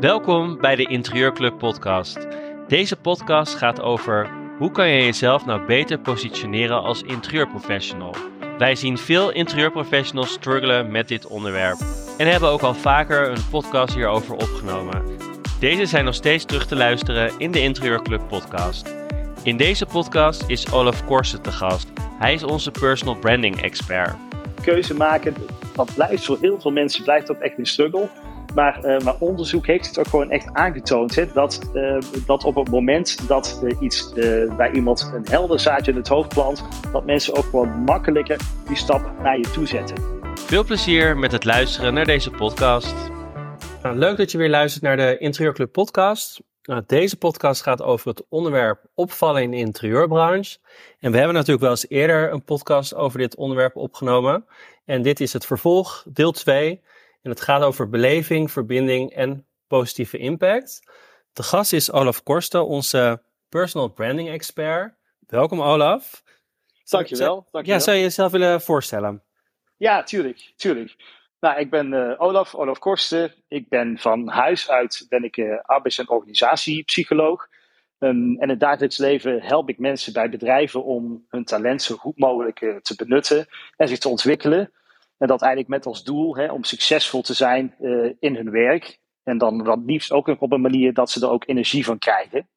Welkom bij de Interieurclub podcast. Deze podcast gaat over hoe kan je jezelf nou beter positioneren als interieurprofessional. Wij zien veel interieurprofessionals struggelen met dit onderwerp en hebben ook al vaker een podcast hierover opgenomen. Deze zijn nog steeds terug te luisteren in de Interieurclub podcast. In deze podcast is Olaf Korsen te gast. Hij is onze personal branding expert. Keuze maken, dat blijft voor heel veel mensen blijft dat echt een struggle. Maar, uh, maar, onderzoek heeft het ook gewoon echt aangetoond. Hè, dat, uh, dat op het moment dat uh, iets bij iemand een helder zaadje in het hoofd plant, dat mensen ook gewoon makkelijker die stap naar je toe zetten. Veel plezier met het luisteren naar deze podcast. Nou, leuk dat je weer luistert naar de Interieurclub podcast. Nou, deze podcast gaat over het onderwerp opvallen in de interieurbranche. En we hebben natuurlijk wel eens eerder een podcast over dit onderwerp opgenomen. En dit is het vervolg, deel 2. En het gaat over beleving, verbinding en positieve impact. De gast is Olaf Korsten, onze personal branding expert. Welkom Olaf. Dankjewel. dankjewel. Ja, zou je jezelf willen voorstellen? Ja, tuurlijk, tuurlijk. Nou, ik ben uh, Olaf, Olaf Korsten. Ik ben van huis uit ben ik, uh, arbeids- en organisatiepsycholoog. Um, en in het dagelijks leven help ik mensen bij bedrijven om hun talent zo goed mogelijk uh, te benutten en zich te ontwikkelen. En dat eigenlijk met als doel hè, om succesvol te zijn in hun werk. En dan wat liefst ook op een manier dat ze er ook energie van krijgen.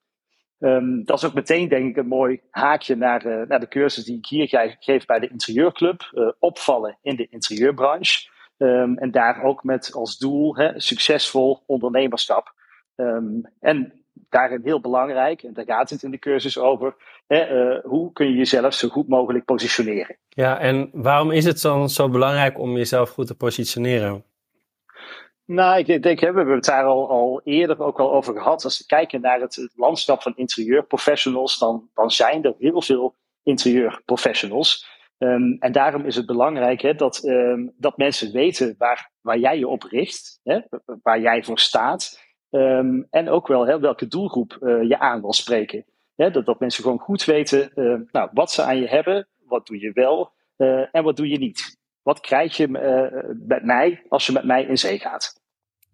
Um, dat is ook meteen denk ik een mooi haakje naar, naar de cursus die ik hier geef bij de Interieurclub. Opvallen in de interieurbranche. Um, en daar ook met als doel hè, succesvol ondernemerschap. Um, en daarin heel belangrijk, en daar gaat het in de cursus over, hè, uh, hoe kun je jezelf zo goed mogelijk positioneren. Ja, en waarom is het dan zo belangrijk om jezelf goed te positioneren? Nou, ik denk, we hebben het daar al, al eerder ook al over gehad. Als we kijken naar het, het landschap van interieurprofessionals, dan, dan zijn er heel veel interieurprofessionals. Um, en daarom is het belangrijk hè, dat, um, dat mensen weten waar, waar jij je op richt, hè, waar jij voor staat. Um, en ook wel hè, welke doelgroep uh, je aan wil spreken. Hè, dat, dat mensen gewoon goed weten uh, nou, wat ze aan je hebben, wat doe je wel uh, en wat doe je niet. Wat krijg je met mij als je met mij in zee gaat?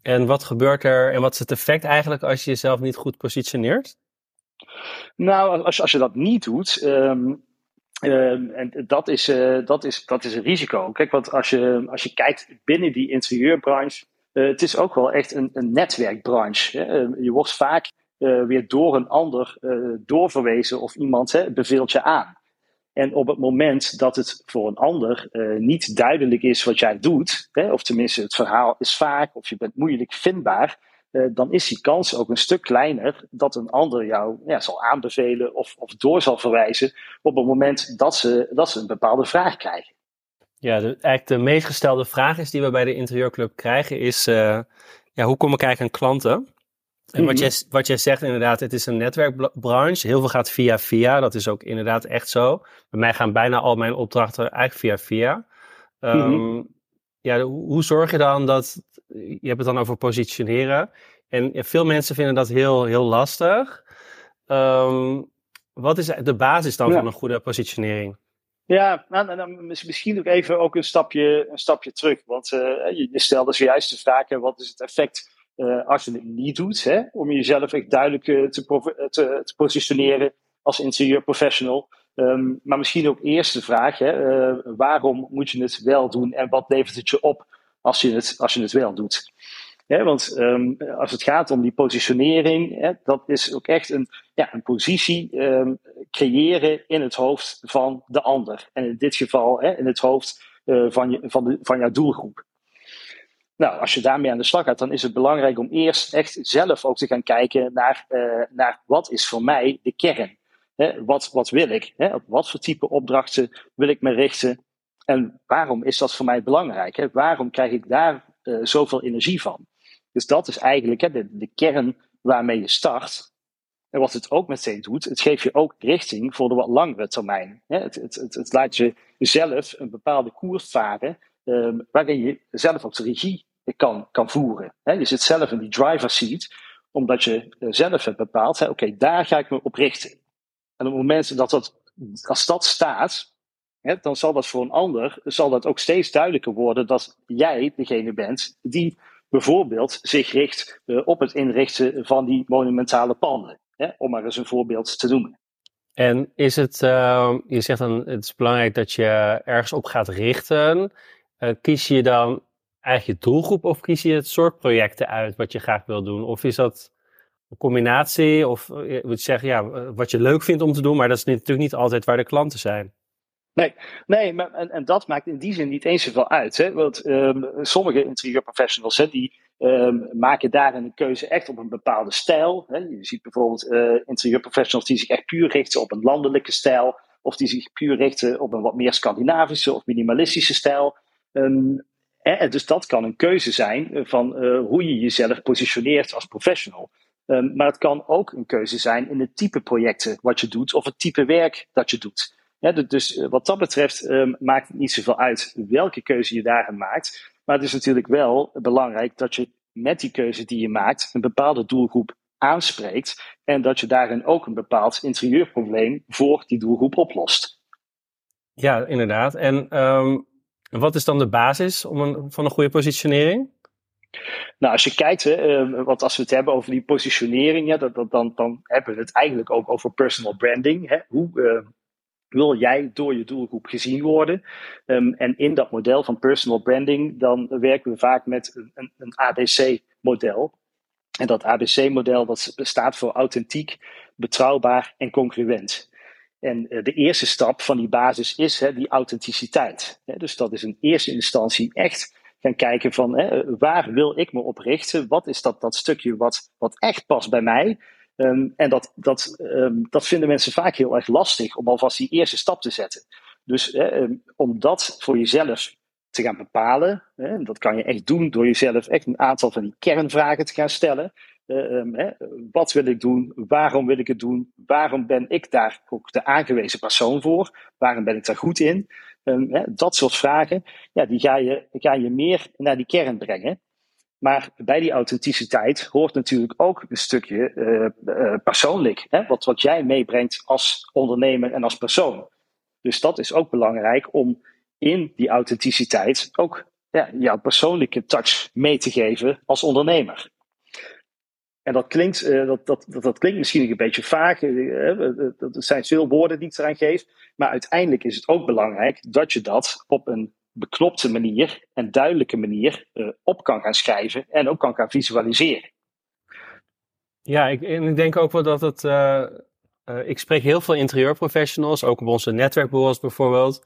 En wat gebeurt er en wat is het effect eigenlijk als je jezelf niet goed positioneert? Nou, als, als je dat niet doet, Um, en dat is, uh, dat, is, dat is een risico. Kijk, want als je, als je kijkt binnen die interieurbranche, uh, het is ook wel echt een, een netwerkbranche. Hè? Uh, je wordt vaak weer door een ander doorverwezen of iemand hè, beveelt je aan. En op het moment dat het voor een ander niet duidelijk is wat jij doet, hè, of tenminste het verhaal is vaak of je bent moeilijk vindbaar, uh, dan is die kans ook een stuk kleiner dat een ander jou ja, zal aanbevelen of, of door zal verwijzen op het moment dat ze, dat ze een bepaalde vraag krijgen. Ja, de, eigenlijk de meest gestelde vraag is die we bij de interieurclub krijgen is, uh, ja, hoe kom ik eigenlijk aan klanten? En wat, jij, wat jij zegt inderdaad, het is een netwerkbranche. Heel veel gaat via via, dat is ook inderdaad echt zo. Bij mij gaan bijna al mijn opdrachten eigenlijk via via. Um. Ja, hoe, zorg je dan dat, je hebt het dan over positioneren. En veel mensen vinden dat heel, heel lastig. Um, wat is de basis dan ja. van een goede positionering? Ja, nou, nou, misschien ook even ook een stapje, een stapje terug. Want uh, je, je stelde zojuist de vraag: wat is het effect uh, als je het niet doet? Hè? Om jezelf echt duidelijk uh, te, te, te, positioneren als interieurprofessional. Um, maar misschien ook eerst de vraag: hè, waarom moet je het wel doen en wat levert het je op als je het, als je het wel doet? Want um, als het gaat om die positionering, hè, dat is ook echt een, ja, een positie um, creëren in het hoofd van de ander. En in dit geval in het hoofd uh, van, je, van, de, van jouw doelgroep. Nou, als je daarmee aan de slag gaat, dan is het belangrijk om eerst echt zelf ook te gaan kijken naar, uh, naar wat is voor mij de kern. Hè, wat, wat wil ik? Hè? Op wat voor type opdrachten wil ik me richten? En waarom is dat voor mij belangrijk? Hè? Waarom krijg ik daar uh, zoveel energie van? Dus dat is eigenlijk hè, de, kern waarmee je start. En wat het ook meteen doet, het geeft je ook richting voor de wat langere termijn. Het, het, het, laat je zelf een bepaalde koers varen, um, waarin je zelf ook de regie kan, kan voeren. Je zit zelf in die driver seat, omdat je zelf hebt bepaald, oké, daar ga ik me op richten. En op het moment dat dat, als dat staat, hè, dan zal dat voor een ander zal dat ook steeds duidelijker worden dat jij degene bent die bijvoorbeeld zich richt uh, op het inrichten van die monumentale panden. Hè, om maar eens een voorbeeld te noemen. En is het, uh, je zegt dan, het is belangrijk dat je ergens op gaat richten. Uh, kies je dan eigenlijk je doelgroep of kies je het soort projecten uit wat je graag wil doen? Of is dat een combinatie? Of uh, je moet zeggen, ja, wat je leuk vindt om te doen, maar dat is natuurlijk niet altijd waar de klanten zijn. Nee, nee en, en dat maakt in die zin niet eens zoveel uit. Hè? Want um, sommige interieurprofessionals die um, maken daarin een keuze echt op een bepaalde stijl. Hè? Je ziet bijvoorbeeld uh, interieurprofessionals die zich echt puur richten op een landelijke stijl. Of die zich puur richten op een wat meer Scandinavische of minimalistische stijl. Um, hè? Dus dat kan een keuze zijn van hoe je jezelf positioneert als professional. Um, maar het kan ook een keuze zijn in het type projecten wat je doet of het type werk dat je doet. Dus eh, wat dat betreft um, maakt het niet zoveel uit welke keuze je daarin maakt. Maar het is natuurlijk wel belangrijk dat je met die keuze die je maakt een bepaalde doelgroep aanspreekt. En dat je daarin ook een bepaald interieurprobleem voor die doelgroep oplost. Ja, inderdaad. En um, wat is dan de basis om een, van een goede positionering? Nou, als je kijkt, hè, want als we het hebben over die positionering, ja, dat, dan, dan hebben we het eigenlijk ook over personal branding. Hè. Hoe, uh, wil jij door je doelgroep gezien worden? Um, en in dat model van personal branding, dan werken we vaak met een, een ABC-model. En dat ABC-model dat staat voor authentiek, betrouwbaar en congruent. En uh, de eerste stap van die basis is hè, die authenticiteit. Dus dat is in eerste instantie echt gaan kijken van hè, waar wil ik me op richten? Wat is dat, dat stukje wat, wat echt past bij mij? Um, en dat, dat, um, dat vinden mensen vaak heel erg lastig om alvast die eerste stap te zetten. Dus um, om dat voor jezelf te gaan bepalen, hè, dat kan je echt doen door jezelf echt een aantal van die kernvragen te gaan stellen. Hè, wat wil ik doen? Waarom wil ik het doen? Waarom ben ik daar ook de aangewezen persoon voor? Waarom ben ik daar goed in? Hè, dat soort vragen, ja, die ga je, ga je meer naar die kern brengen. Maar bij die authenticiteit hoort natuurlijk ook een stukje uh, uh, persoonlijk. Hè? Wat, wat jij meebrengt als ondernemer en als persoon. Dus dat is ook belangrijk om in die authenticiteit ook ja, jouw persoonlijke touch mee te geven als ondernemer. En dat klinkt, uh, dat, dat, dat, dat, klinkt misschien een beetje vaag. Er zijn veel woorden die ik eraan geef. Maar uiteindelijk is het ook belangrijk dat je dat op een beknopte manier en duidelijke manier op kan gaan schrijven en ook kan gaan visualiseren. Ja, ik, en ik denk ook wel dat het. Ik spreek heel veel interieurprofessionals, ook op onze netwerkbureaus bijvoorbeeld.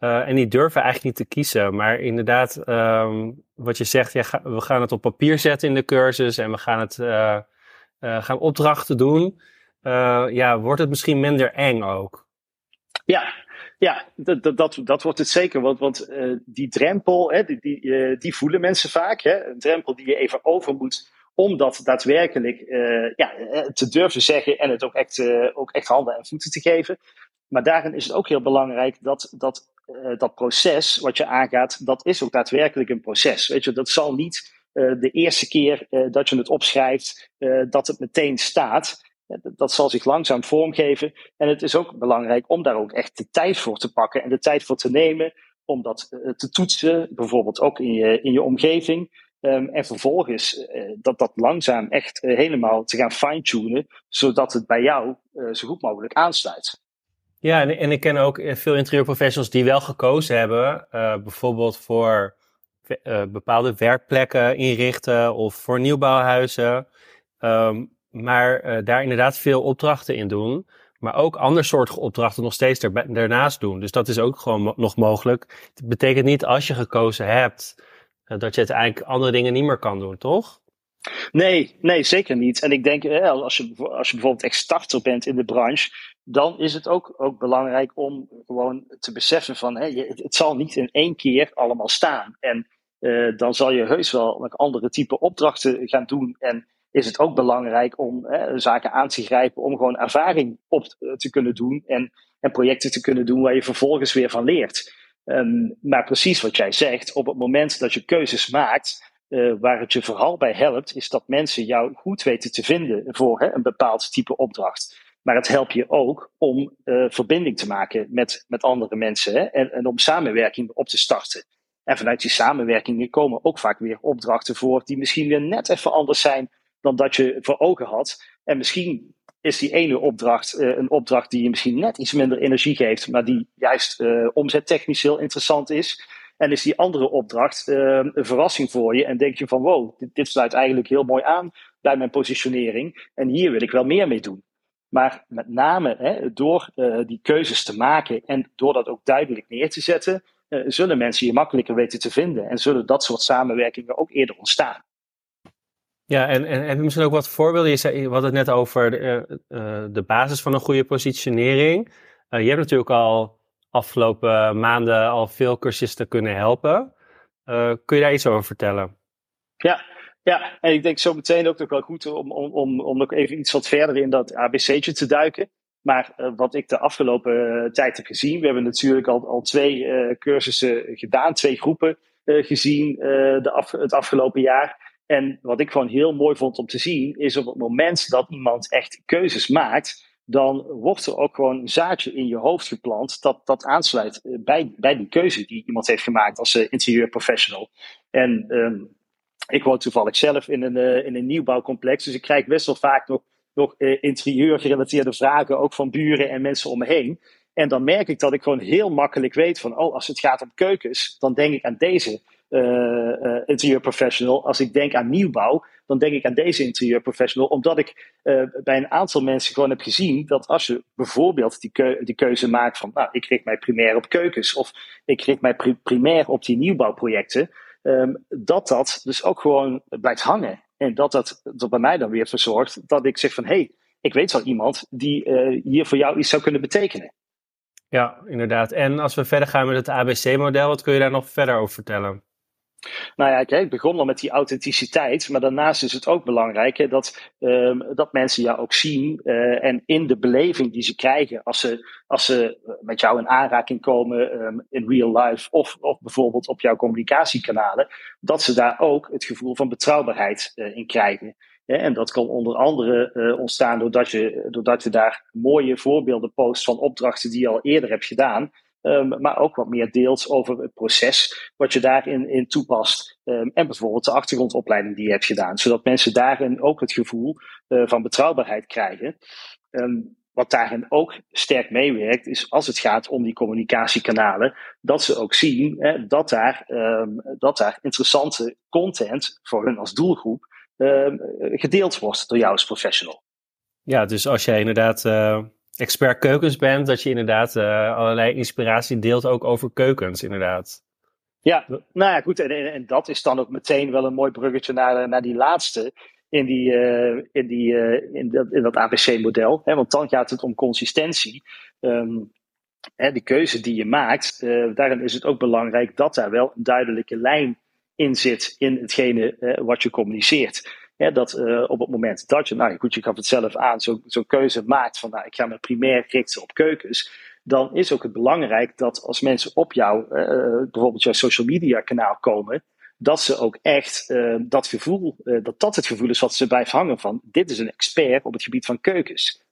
En die durven eigenlijk niet te kiezen. Maar inderdaad, um, wat je zegt, ja, we gaan het op papier zetten in de cursus en we gaan het gaan opdrachten doen. ja, wordt het misschien minder eng ook? Ja, ja, dat, dat, dat, wordt het zeker. Want, want die drempel, hè, die, die, die voelen mensen vaak. Hè? Een drempel die je even over moet om dat daadwerkelijk ja, te durven zeggen en het ook echt, ook echt handen en voeten te geven. Maar daarin is het ook heel belangrijk dat dat, dat proces wat je aangaat, dat is ook daadwerkelijk een proces. Weet je, dat zal niet de eerste keer dat je het opschrijft, dat het meteen staat dat zal zich langzaam vormgeven. En het is ook belangrijk om daar ook echt de tijd voor te pakken en de tijd voor te nemen om dat eh, te toetsen, bijvoorbeeld ook in je, in je omgeving. Um, en vervolgens dat, dat langzaam echt helemaal te gaan fine-tunen, zodat het bij jou zo goed mogelijk aansluit. Ja, en, en ik ken ook veel interieurprofessionals die wel gekozen hebben, bijvoorbeeld voor bepaalde werkplekken inrichten of voor nieuwbouwhuizen. Um, maar daar inderdaad veel opdrachten in doen. Maar ook andersoortige opdrachten nog steeds er, daarnaast doen. Dus dat is ook gewoon nog mogelijk. Het betekent niet als je gekozen hebt, dat je uiteindelijk andere dingen niet meer kan doen, toch? Nee, nee, zeker niet. En ik denk, als je, als je bijvoorbeeld echt starter bent in de branche, dan is het ook, ook belangrijk om gewoon te beseffen van, hè, het zal niet in één keer allemaal staan. En uh, dan zal je heus wel met andere type opdrachten gaan doen. En is het ook belangrijk om hè, zaken aan te grijpen om gewoon ervaring op te kunnen doen en, en projecten te kunnen doen waar je vervolgens weer van leert. Um, maar precies wat jij zegt, op het moment dat je keuzes maakt, uh, waar het je vooral bij helpt, is dat mensen jou goed weten te vinden voor hè, een bepaald type opdracht. Maar het helpt je ook om uh, verbinding te maken met, met andere mensen hè? En, en om samenwerking op te starten. En vanuit die samenwerkingen komen ook vaak weer opdrachten voor die misschien weer net even anders zijn dan dat je voor ogen had. En misschien is die ene opdracht uh, een opdracht die je misschien net iets minder energie geeft, maar die juist omzettechnisch heel interessant is. En is die andere opdracht uh, een verrassing voor je en denk je van wow, dit, dit sluit eigenlijk heel mooi aan bij mijn positionering en hier wil ik wel meer mee doen. Maar met name hè, door die keuzes te maken en door dat ook duidelijk neer te zetten, zullen mensen je makkelijker weten te vinden en zullen dat soort samenwerkingen ook eerder ontstaan. Ja, en, en heb je misschien ook wat voorbeelden? Je, zei, het net over de, uh, de basis van een goede positionering. Je hebt natuurlijk al afgelopen maanden al veel cursisten kunnen helpen. Uh, kun je daar iets over vertellen? Ja, ja, en ik denk zo meteen ook wel goed om, om, om, om nog even iets wat verder in dat ABC'tje te duiken. Maar uh, wat ik de afgelopen uh, tijd heb gezien, we hebben natuurlijk al, al twee cursussen gedaan, twee groepen gezien de af, het afgelopen jaar. En wat ik gewoon heel mooi vond om te zien, is op het moment dat iemand echt keuzes maakt, dan wordt er ook gewoon een zaadje in je hoofd geplant dat, dat aansluit eh, bij, bij die keuze die iemand heeft gemaakt als uh, interieurprofessional. En um, ik woon toevallig zelf in een, uh, in een nieuwbouwcomplex, dus ik krijg best wel vaak nog, nog uh, interieurgerelateerde vragen, ook van buren en mensen om me heen. En dan merk ik dat ik gewoon heel makkelijk weet van, oh, als het gaat om keukens, dan denk ik aan deze interieurprofessional. Als ik denk aan nieuwbouw, dan denk ik aan deze interieurprofessional. Omdat ik uh, bij een aantal mensen gewoon heb gezien dat als je bijvoorbeeld die, keu die keuze maakt van, nou, ik richt mij primair op keukens of ik richt mij pri primair op die nieuwbouwprojecten, um, dat dat dus ook gewoon blijft hangen. En dat dat er bij mij dan weer voor zorgt dat ik zeg van, hé, hey, ik weet wel iemand die hier voor jou iets zou kunnen betekenen. Ja, inderdaad. En als we verder gaan met het ABC-model, wat kun je daar nog verder over vertellen? Nou ja, kijk, ik begon al met die authenticiteit, maar daarnaast is het ook belangrijk hè, dat, um, dat mensen jou ook zien uh, en in de beleving die ze krijgen als ze, als ze met jou in aanraking komen um, in real life of, of bijvoorbeeld op jouw communicatiekanalen, dat ze daar ook het gevoel van betrouwbaarheid uh, in krijgen. En dat kan onder andere ontstaan doordat je, doordat je daar mooie voorbeelden post van opdrachten die je al eerder hebt gedaan. Um, maar ook wat meer deelt over het proces wat je daarin in toepast. Um, en bijvoorbeeld de achtergrondopleiding die je hebt gedaan. Zodat mensen daarin ook het gevoel uh, van betrouwbaarheid krijgen. Um, wat daarin ook sterk meewerkt, is als het gaat om die communicatiekanalen, dat ze ook zien hè, dat, daar, dat daar interessante content voor hun als doelgroep gedeeld wordt door jou als professional. Ja, dus als jij inderdaad uh expert keukens bent, dat je inderdaad uh, allerlei inspiratie deelt ook over keukens, inderdaad. Ja, nou ja, goed. En, en, dat is dan ook meteen wel een mooi bruggetje naar, naar die laatste in, die, uh, in, die, in, dat, in dat APC-model. Want dan gaat het om consistentie. Um, hè, die keuze die je maakt, daarin is het ook belangrijk dat daar wel een duidelijke lijn in zit in hetgene wat je communiceert dat uh, op het moment dat je, nou goed, je gaf het zelf aan, zo'n zo keuze maakt van, nou, ik ga me primair richten op keukens, dan is ook het belangrijk dat als mensen op jou, uh, bijvoorbeeld jouw social media kanaal komen, dat ze ook echt dat gevoel, dat dat het gevoel is wat ze blijft hangen van, dit is een expert op het gebied van keukens.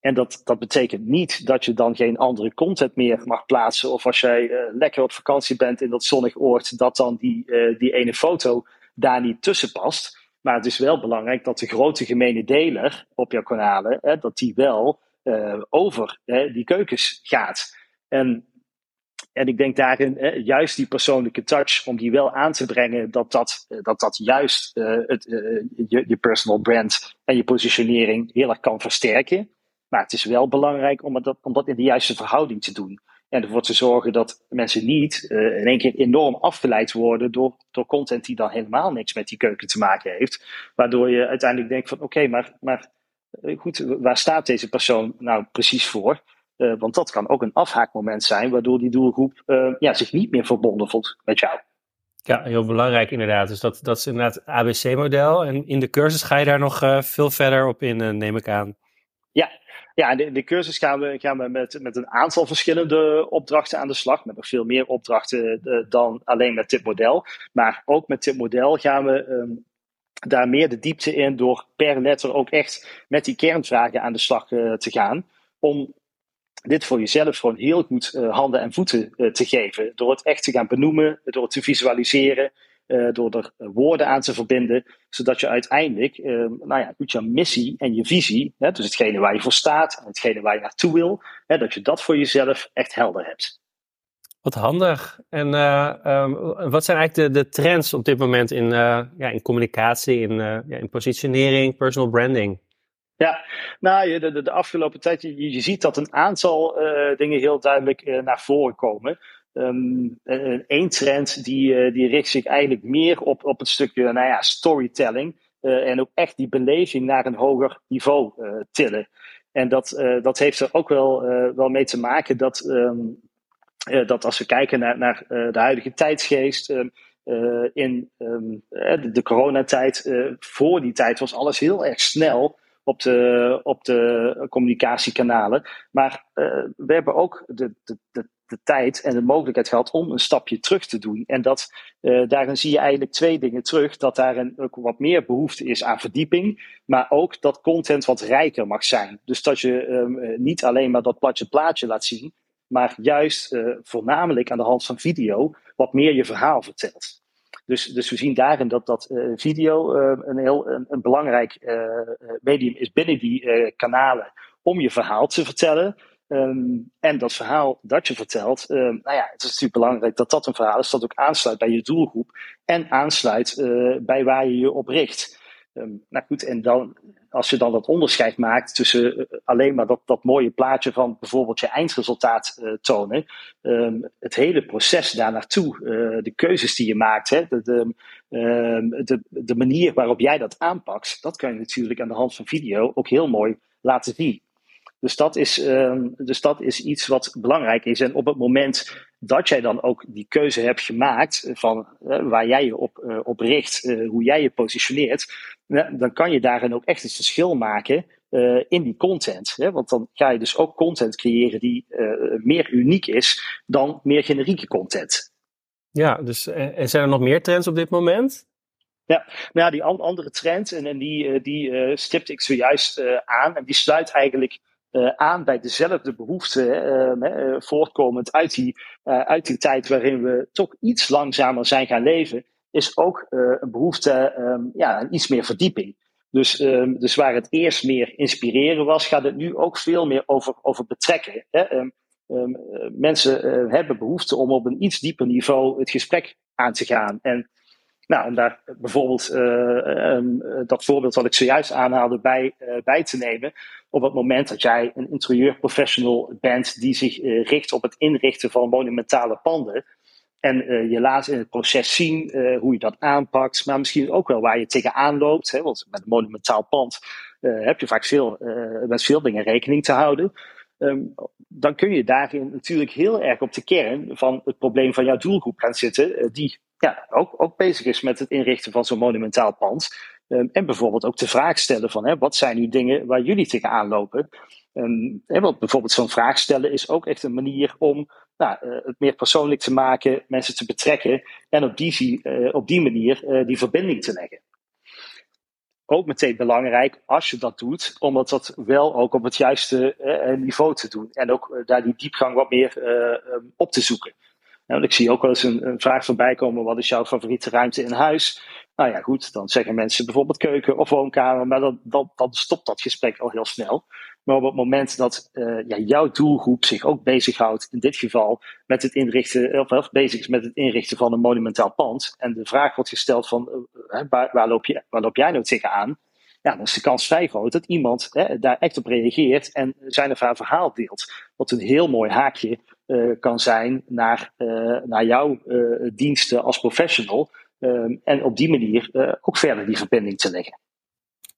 En dat, dat betekent niet dat je dan geen andere content meer mag plaatsen. Of als jij lekker op vakantie bent in dat zonnig oord, dat dan die, die ene foto daar niet tussen past. Maar het is wel belangrijk dat de grote gemene deler op jouw kanalen, hè, dat die wel uh, over hè, die keukens gaat. En, en ik denk daarin hè, juist die persoonlijke touch, om die wel aan te brengen, dat dat, eh, dat, dat juist uh, het, je, je personal brand en je positionering heel erg kan versterken. Maar het is wel belangrijk om dat, om dat in de juiste verhouding te doen. En ervoor te zorgen dat mensen niet uh, in één keer enorm afgeleid worden door, door content die dan helemaal niks met die keuken te maken heeft. Waardoor je uiteindelijk denkt van oké, maar, maar eh, goed, waar staat deze persoon nou precies voor? Uh, want dat kan ook een afhaakmoment zijn, waardoor die doelgroep ja, zich niet meer verbonden voelt met jou. Ja, heel belangrijk inderdaad. Dus dat, dat is inderdaad het ABC-model. En in de cursus ga je daar nog veel verder op in, neem ik aan. Ja, ja, in de, de cursus gaan we, gaan we met, met een aantal verschillende opdrachten aan de slag. Met nog veel meer opdrachten uh, dan alleen met dit model. Maar ook met dit model gaan we um, daar meer de diepte in door per letter ook echt met die kernvragen aan de slag te gaan. Om dit voor jezelf gewoon heel goed handen en voeten te geven. Door het echt te gaan benoemen, door het te visualiseren, uh, door er eh, woorden aan te verbinden, zodat je uiteindelijk, uh, nou ja, je missie en je visie, hè, dus hetgene waar je voor staat en hetgene waar je naartoe wil, hè, dat je dat voor jezelf echt helder hebt. Wat handig. En um, wat zijn eigenlijk de, de trends op dit moment in, ja, in communicatie, in, ja, in positionering, personal branding? Ja, nou, de, de, de afgelopen tijd, je, je ziet dat een aantal dingen heel duidelijk naar voren komen. Um, een trend die, uh, die richt zich eigenlijk meer op, op het stukje nou ja, storytelling. En ook echt die beleving naar een hoger niveau tillen. En dat, dat heeft er ook wel, wel mee te maken dat, um, dat als we kijken naar, naar de huidige tijdsgeest. Um, in de, de coronatijd, voor die tijd was alles heel erg snel op de, op de communicatiekanalen. Maar we hebben ook de, de, de de tijd en de mogelijkheid gehad om een stapje terug te doen. En dat, uh, daarin zie je eigenlijk twee dingen terug. Dat daarin ook wat meer behoefte is aan verdieping, maar ook dat content wat rijker mag zijn. Dus dat je um, niet alleen maar dat platje plaatje laat zien, maar juist uh, voornamelijk aan de hand van video wat meer je verhaal vertelt. Dus, dus we zien daarin dat, dat video uh, een heel een, een belangrijk medium is binnen die kanalen om je verhaal te vertellen. Um, en dat verhaal dat je vertelt, um, nou ja, het is natuurlijk belangrijk dat dat een verhaal is dat ook aansluit bij je doelgroep en aansluit uh, bij waar je je op richt. Um, nou goed, en dan, als je dan dat onderscheid maakt tussen uh, alleen maar dat, dat mooie plaatje van bijvoorbeeld je eindresultaat uh, tonen, het hele proces daar naartoe, de keuzes die je maakt, hè, de, de, de, de manier waarop jij dat aanpakt, dat kan je natuurlijk aan de hand van video ook heel mooi laten zien. Dus dat, is, uh, dus dat is iets wat belangrijk is. En op het moment dat jij dan ook die keuze hebt gemaakt van uh, waar jij je op, uh, op richt, uh, hoe jij je positioneert, dan kan je daarin ook echt het verschil maken in die content. Hè? Want dan ga je dus ook content creëren die meer uniek is dan meer generieke content. Ja, dus en zijn er nog meer trends op dit moment? Ja, nou ja, die andere trend, en, en die, die stipte ik zojuist aan, en die sluit eigenlijk uh, aan bij dezelfde behoeften, uh, voortkomend uit die, uit die tijd waarin we toch iets langzamer zijn gaan leven, is ook een behoefte um, ja, aan iets meer verdieping. Dus, um, dus waar het eerst meer inspireren was, gaat het nu ook veel meer over, over betrekken. Hè? Mensen hebben behoefte om op een iets dieper niveau het gesprek aan te gaan. En nou, om daar bijvoorbeeld uh, um, dat voorbeeld wat ik zojuist aanhaalde bij, uh, bij te nemen. Op het moment dat jij een interieurprofessional bent die zich richt op het inrichten van monumentale panden. En je laat in het proces zien hoe je dat aanpakt, maar misschien ook wel waar je tegenaan loopt. Hè, want met een monumentaal pand heb je vaak veel, met veel dingen rekening te houden. Um, dan kun je daarin natuurlijk heel erg op de kern van het probleem van jouw doelgroep gaan zitten, die ja, ook, ook bezig is met het inrichten van zo'n monumentaal pand. Um, en bijvoorbeeld ook de vraag stellen van hè, wat zijn nu dingen waar jullie tegenaan lopen. Um, hè, want bijvoorbeeld zo'n vraag stellen is ook echt een manier om nou, uh, het meer persoonlijk te maken, mensen te betrekken en op die, uh, op die manier uh, die verbinding te leggen. Ook meteen belangrijk als je dat doet, om dat wel ook op het juiste niveau te doen. En ook daar die diepgang wat meer um, op te zoeken. Nou, ik zie ook wel eens een, vraag voorbij komen: wat is jouw favoriete ruimte in huis? Nou ja, goed, dan zeggen mensen bijvoorbeeld keuken of woonkamer, maar dan, dan, dan stopt dat gesprek al heel snel. Maar op het moment dat uh, ja, jouw doelgroep zich ook bezighoudt, in dit geval met het inrichten, of, bezig is met het inrichten van een monumentaal pand, en de vraag wordt gesteld van uh, waar, waar, loop je, waar loop jij nou tegenaan? Ja, dan is de kans vrij groot dat iemand hè, daar echt op reageert en zijn of haar verhaal deelt. Wat een heel mooi haakje kan zijn naar, uh, naar jouw uh, diensten als professional. En op die manier ook verder die verbinding te leggen.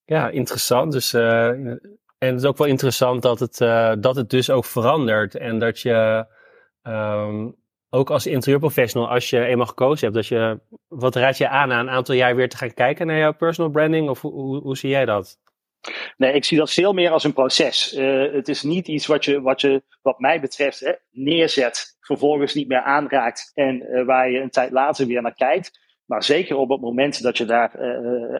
Ja, interessant. Dus, en het is ook wel interessant dat het, dat het dus ook verandert. En dat je um, ook als interieurprofessional, als je eenmaal gekozen hebt, dat je, wat raad je aan na een aantal jaar weer te gaan kijken naar jouw personal branding? Of hoe, hoe zie jij dat? Nee, ik zie dat veel meer als een proces. Uh, het is niet iets wat je, wat, je, wat mij betreft, hè, neerzet, vervolgens niet meer aanraakt en uh, waar je een tijd later weer naar kijkt. Maar zeker op het moment dat je daar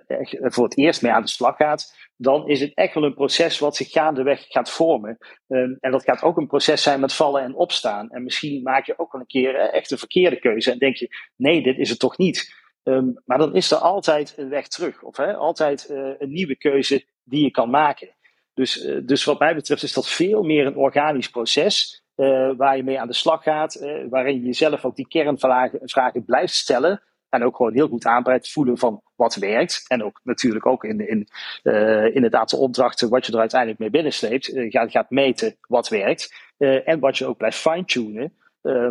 echt voor het eerst mee aan de slag gaat, dan is het echt wel een proces wat zich gaandeweg gaat vormen. Ehm, en dat gaat ook een proces zijn met vallen en opstaan. En misschien maak je ook wel een keer echt een verkeerde keuze en denk je: nee, dit is het toch niet. Ehm, maar dan is er altijd een weg terug, of hè, altijd een nieuwe keuze die je kan maken. Dus, dus wat mij betreft is dat veel meer een organisch proces. Uh, waar je mee aan de slag gaat, uh, waarin je jezelf ook die kernvragen vragen blijft stellen. En ook gewoon heel goed aanbreidt voelen van wat werkt. En ook natuurlijk ook in, in uh, de opdrachten, wat je er uiteindelijk mee binnensleept, gaat, gaat meten wat werkt. en wat je ook blijft fine-tunen,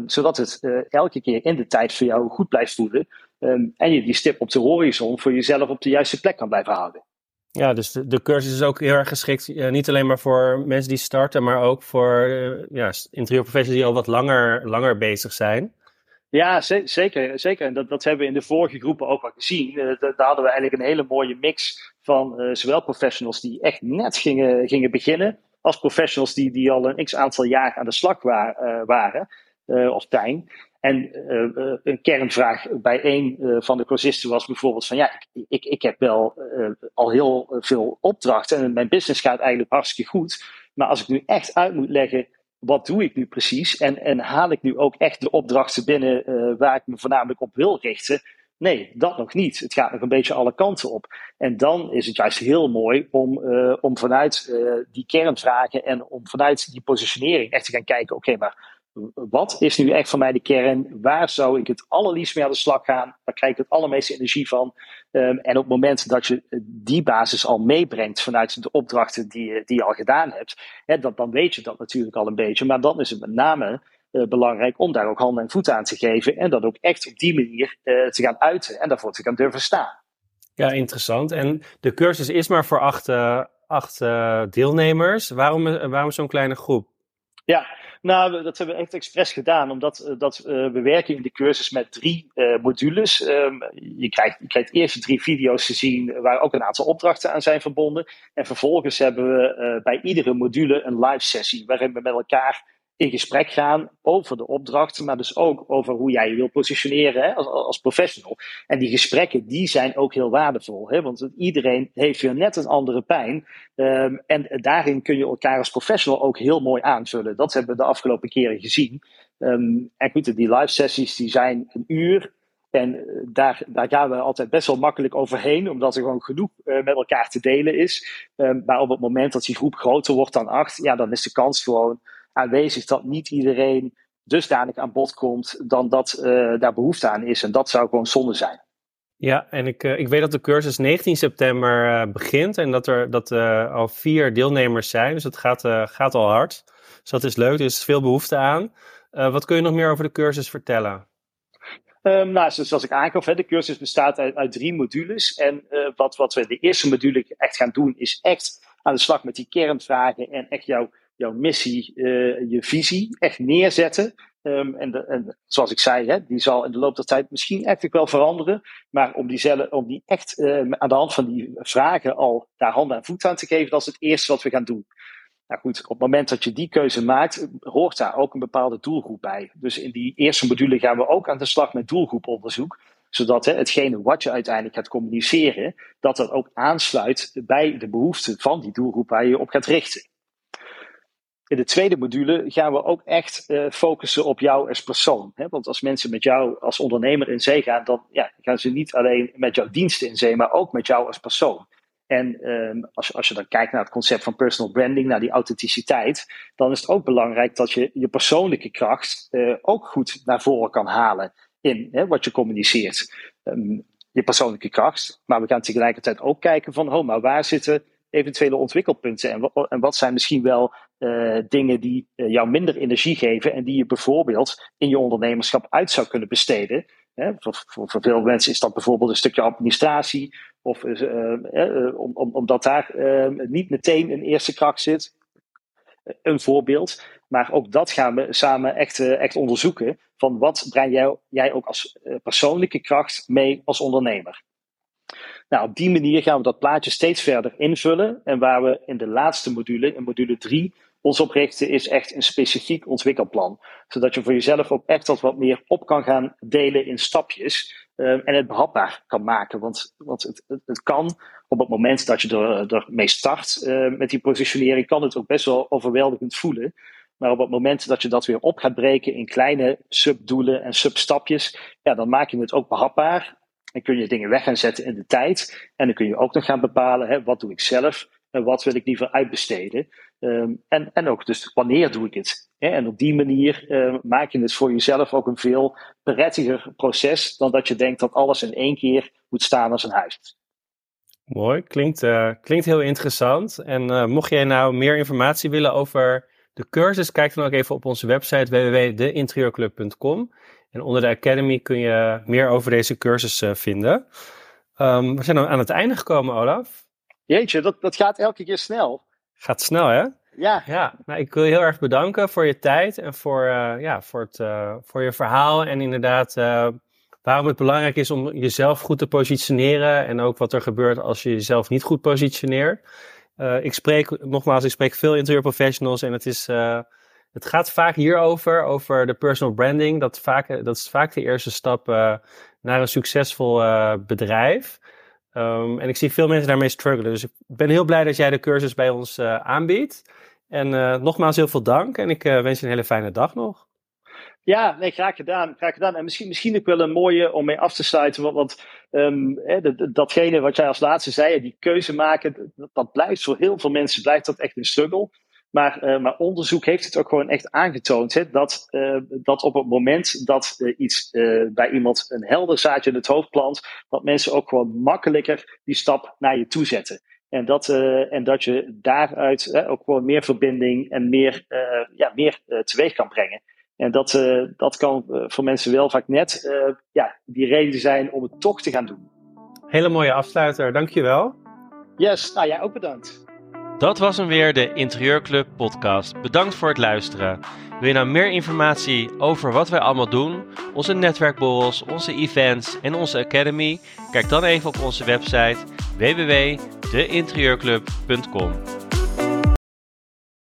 zodat het elke keer in de tijd voor jou goed blijft voelen. Um, en je die stip op de horizon voor jezelf op de juiste plek kan blijven houden. Ja, dus de, de, cursus is ook heel erg geschikt, uh, niet alleen maar voor mensen die starten, maar ook voor uh, die al wat langer, langer bezig zijn. Ja, zeker. zeker. En dat, dat hebben we in de vorige groepen ook al gezien. Uh, daar hadden we eigenlijk een hele mooie mix van zowel professionals die echt net gingen, gingen beginnen, als professionals die, die al een x aantal jaar aan de slag wa waren, of zijn. En uh, een kernvraag bij een uh, van de cursisten was bijvoorbeeld van ja, ik, ik, ik heb wel al heel veel opdrachten en mijn business gaat eigenlijk hartstikke goed. Maar als ik nu echt uit moet leggen, wat doe ik nu precies? En, en haal ik nu ook echt de opdrachten binnen waar ik me voornamelijk op wil richten? Nee, dat nog niet. Het gaat nog een beetje alle kanten op. En dan is het juist heel mooi om, om vanuit die kernvragen en om vanuit die positionering echt te gaan kijken, oké, maar wat is nu echt voor mij de kern? Waar zou ik het allerliefst mee aan de slag gaan? Waar krijg ik het allermeeste energie van? Um, en op het moment dat je die basis al meebrengt vanuit de opdrachten die, die je al gedaan hebt, hè, dat, dan weet je dat natuurlijk al een beetje. Maar dan is het met name uh, belangrijk om daar ook handen en voeten aan te geven. En dat ook echt op die manier uh, te gaan uiten en daarvoor te gaan durven staan. Ja, interessant. En de cursus is maar voor acht, acht deelnemers. Waarom, waarom zo'n kleine groep? Ja, nou, dat hebben we echt expres gedaan, omdat uh, dat, uh, we werken in de cursus met drie uh, modules. Um, je, krijgt, je krijgt eerst drie video's te zien waar ook een aantal opdrachten aan zijn verbonden. En vervolgens hebben we bij iedere module een live sessie waarin we met elkaar in gesprek gaan over de opdracht, maar dus ook over hoe jij je wil positioneren hè, als, als professional. En die gesprekken, die zijn ook heel waardevol, hè, want iedereen heeft weer net een andere pijn. Um, en daarin kun je elkaar als professional ook heel mooi aanvullen. Dat hebben we de afgelopen keren gezien. Um, en goed, die live sessies die zijn een uur. En eh, daar, daar gaan we altijd best wel makkelijk overheen, omdat er gewoon genoeg uh, met elkaar te delen is. Um, maar op het moment dat die groep groter wordt dan acht, ja, dan is de kans gewoon aanwezig dat niet iedereen dusdanig aan bod komt dan dat uh, daar behoefte aan is. En dat zou gewoon zonde zijn. Ja, en ik, uh, ik weet dat de cursus 19 september uh, begint en dat er dat, al vier deelnemers zijn. Dus het gaat, gaat al hard. Dus dat is leuk, er is veel behoefte aan. wat kun je nog meer over de cursus vertellen? Um, nou, zoals ik aangaf, de cursus bestaat uit, uit drie modules. En wat, wat we de eerste module echt gaan doen, is echt aan de slag met die kernvragen en echt jouw jouw missie, uh, je visie echt neerzetten. Um, en, en, zoals ik zei, hè, die zal in de loop der tijd misschien eigenlijk wel veranderen. Maar om die, zelf, om die echt uh, aan de hand van die vragen al daar handen en voeten aan te geven, dat is het eerste wat we gaan doen. Nou goed, op het moment dat je die keuze maakt, hoort daar ook een bepaalde doelgroep bij. Dus in die eerste module gaan we ook aan de slag met doelgroeponderzoek zodat hè, hetgene wat je uiteindelijk gaat communiceren, dat dat ook aansluit bij de behoeften van die doelgroep waar je op gaat richten in de tweede module gaan we ook echt uh, focussen op jou als persoon. Hè? Want als mensen met jou als ondernemer in zee gaan, dan ja, gaan ze niet alleen met jouw diensten in zee, maar ook met jou als persoon. En um, als, als je dan kijkt naar het concept van personal branding, naar die authenticiteit, dan is het ook belangrijk dat je je persoonlijke kracht uh, ook goed naar voren kan halen in hè, wat je communiceert. Um, je persoonlijke kracht. Maar we gaan tegelijkertijd ook kijken van, oh, maar waar zitten eventuele ontwikkelpunten en, en wat zijn misschien wel uh, dingen die uh, jou minder energie geven en die je bijvoorbeeld in je ondernemerschap uit zou kunnen besteden. Hè? Voor, voor, veel mensen is dat bijvoorbeeld een stukje administratie, of om, omdat daar niet meteen een eerste kracht zit. Een voorbeeld. Maar ook dat gaan we samen echt, echt onderzoeken. Van wat breng jij, jij ook als persoonlijke kracht mee als ondernemer? Nou, op die manier gaan we dat plaatje steeds verder invullen. En waar we in de laatste module, in module 3, ons op richten, is echt een specifiek ontwikkelplan. Zodat je voor jezelf ook echt wat, wat meer op kan gaan delen in stapjes. Ehm, en het behapbaar kan maken. Want, want het, het, kan op het moment dat je er, ermee start uh, met die positionering, kan het ook best wel overweldigend voelen. Maar op het moment dat je dat weer op gaat breken in kleine subdoelen en substapjes, ja, dan maak je het ook behapbaar. En kun je dingen weg gaan zetten in de tijd. En dan kun je ook nog gaan bepalen, hè, wat doe ik zelf en wat wil ik liever uitbesteden. Um, en, en ook dus wanneer doe ik het. Hè? En op die manier uh, maak je het voor jezelf ook een veel prettiger proces dan dat je denkt dat alles in één keer moet staan als een huis. Mooi, klinkt, uh, klinkt heel interessant. En uh, mocht jij nou meer informatie willen over de cursus, kijk dan ook even op onze website www.deinterieurclub.com. En onder de Academy kun je meer over deze cursus uh, vinden. Um, we zijn dan aan het einde gekomen, Olaf. Jeetje, dat, dat gaat elke keer snel. Gaat snel, hè? Ja. ja nou, ik wil je heel erg bedanken voor je tijd en voor, uh, ja, voor, het, uh, voor je verhaal. En inderdaad, uh, waarom het belangrijk is om jezelf goed te positioneren. En ook wat er gebeurt als je jezelf niet goed positioneert. ik spreek, nogmaals, ik spreek veel interieurprofessionals en het is het gaat vaak hierover, over de personal branding. Dat, vaak, dat is vaak de eerste stap uh, naar een succesvol uh, bedrijf. Um, en ik zie veel mensen daarmee struggelen. Dus ik ben heel blij dat jij de cursus bij ons aanbiedt. En nogmaals heel veel dank en ik wens je een hele fijne dag nog. Ja, nee, graag gedaan. Graag gedaan. En misschien, misschien ook wel een mooie om mee af te sluiten. Want, um, datgene wat jij als laatste zei, die keuze maken, dat, dat blijft voor heel veel mensen blijft dat echt een struggle. Maar, uh, maar, onderzoek heeft het ook gewoon echt aangetoond. Hè, dat, uh, dat op het moment dat uh, iets bij iemand een helder zaadje in het hoofd plant, dat mensen ook gewoon makkelijker die stap naar je toe zetten. En dat, en dat je daaruit ook gewoon meer verbinding en meer, ja, meer teweeg kan brengen. En dat, dat kan voor mensen wel vaak net ja, die reden zijn om het toch te gaan doen. Hele mooie afsluiter, dankjewel. Yes, nou jij ook bedankt. Dat was hem weer, de Interieurclub podcast. Bedankt voor het luisteren. Wil je nou meer informatie over wat wij allemaal doen, onze netwerkborrels, onze events en onze academy? Kijk dan even op onze website www.deinterieurclub.com.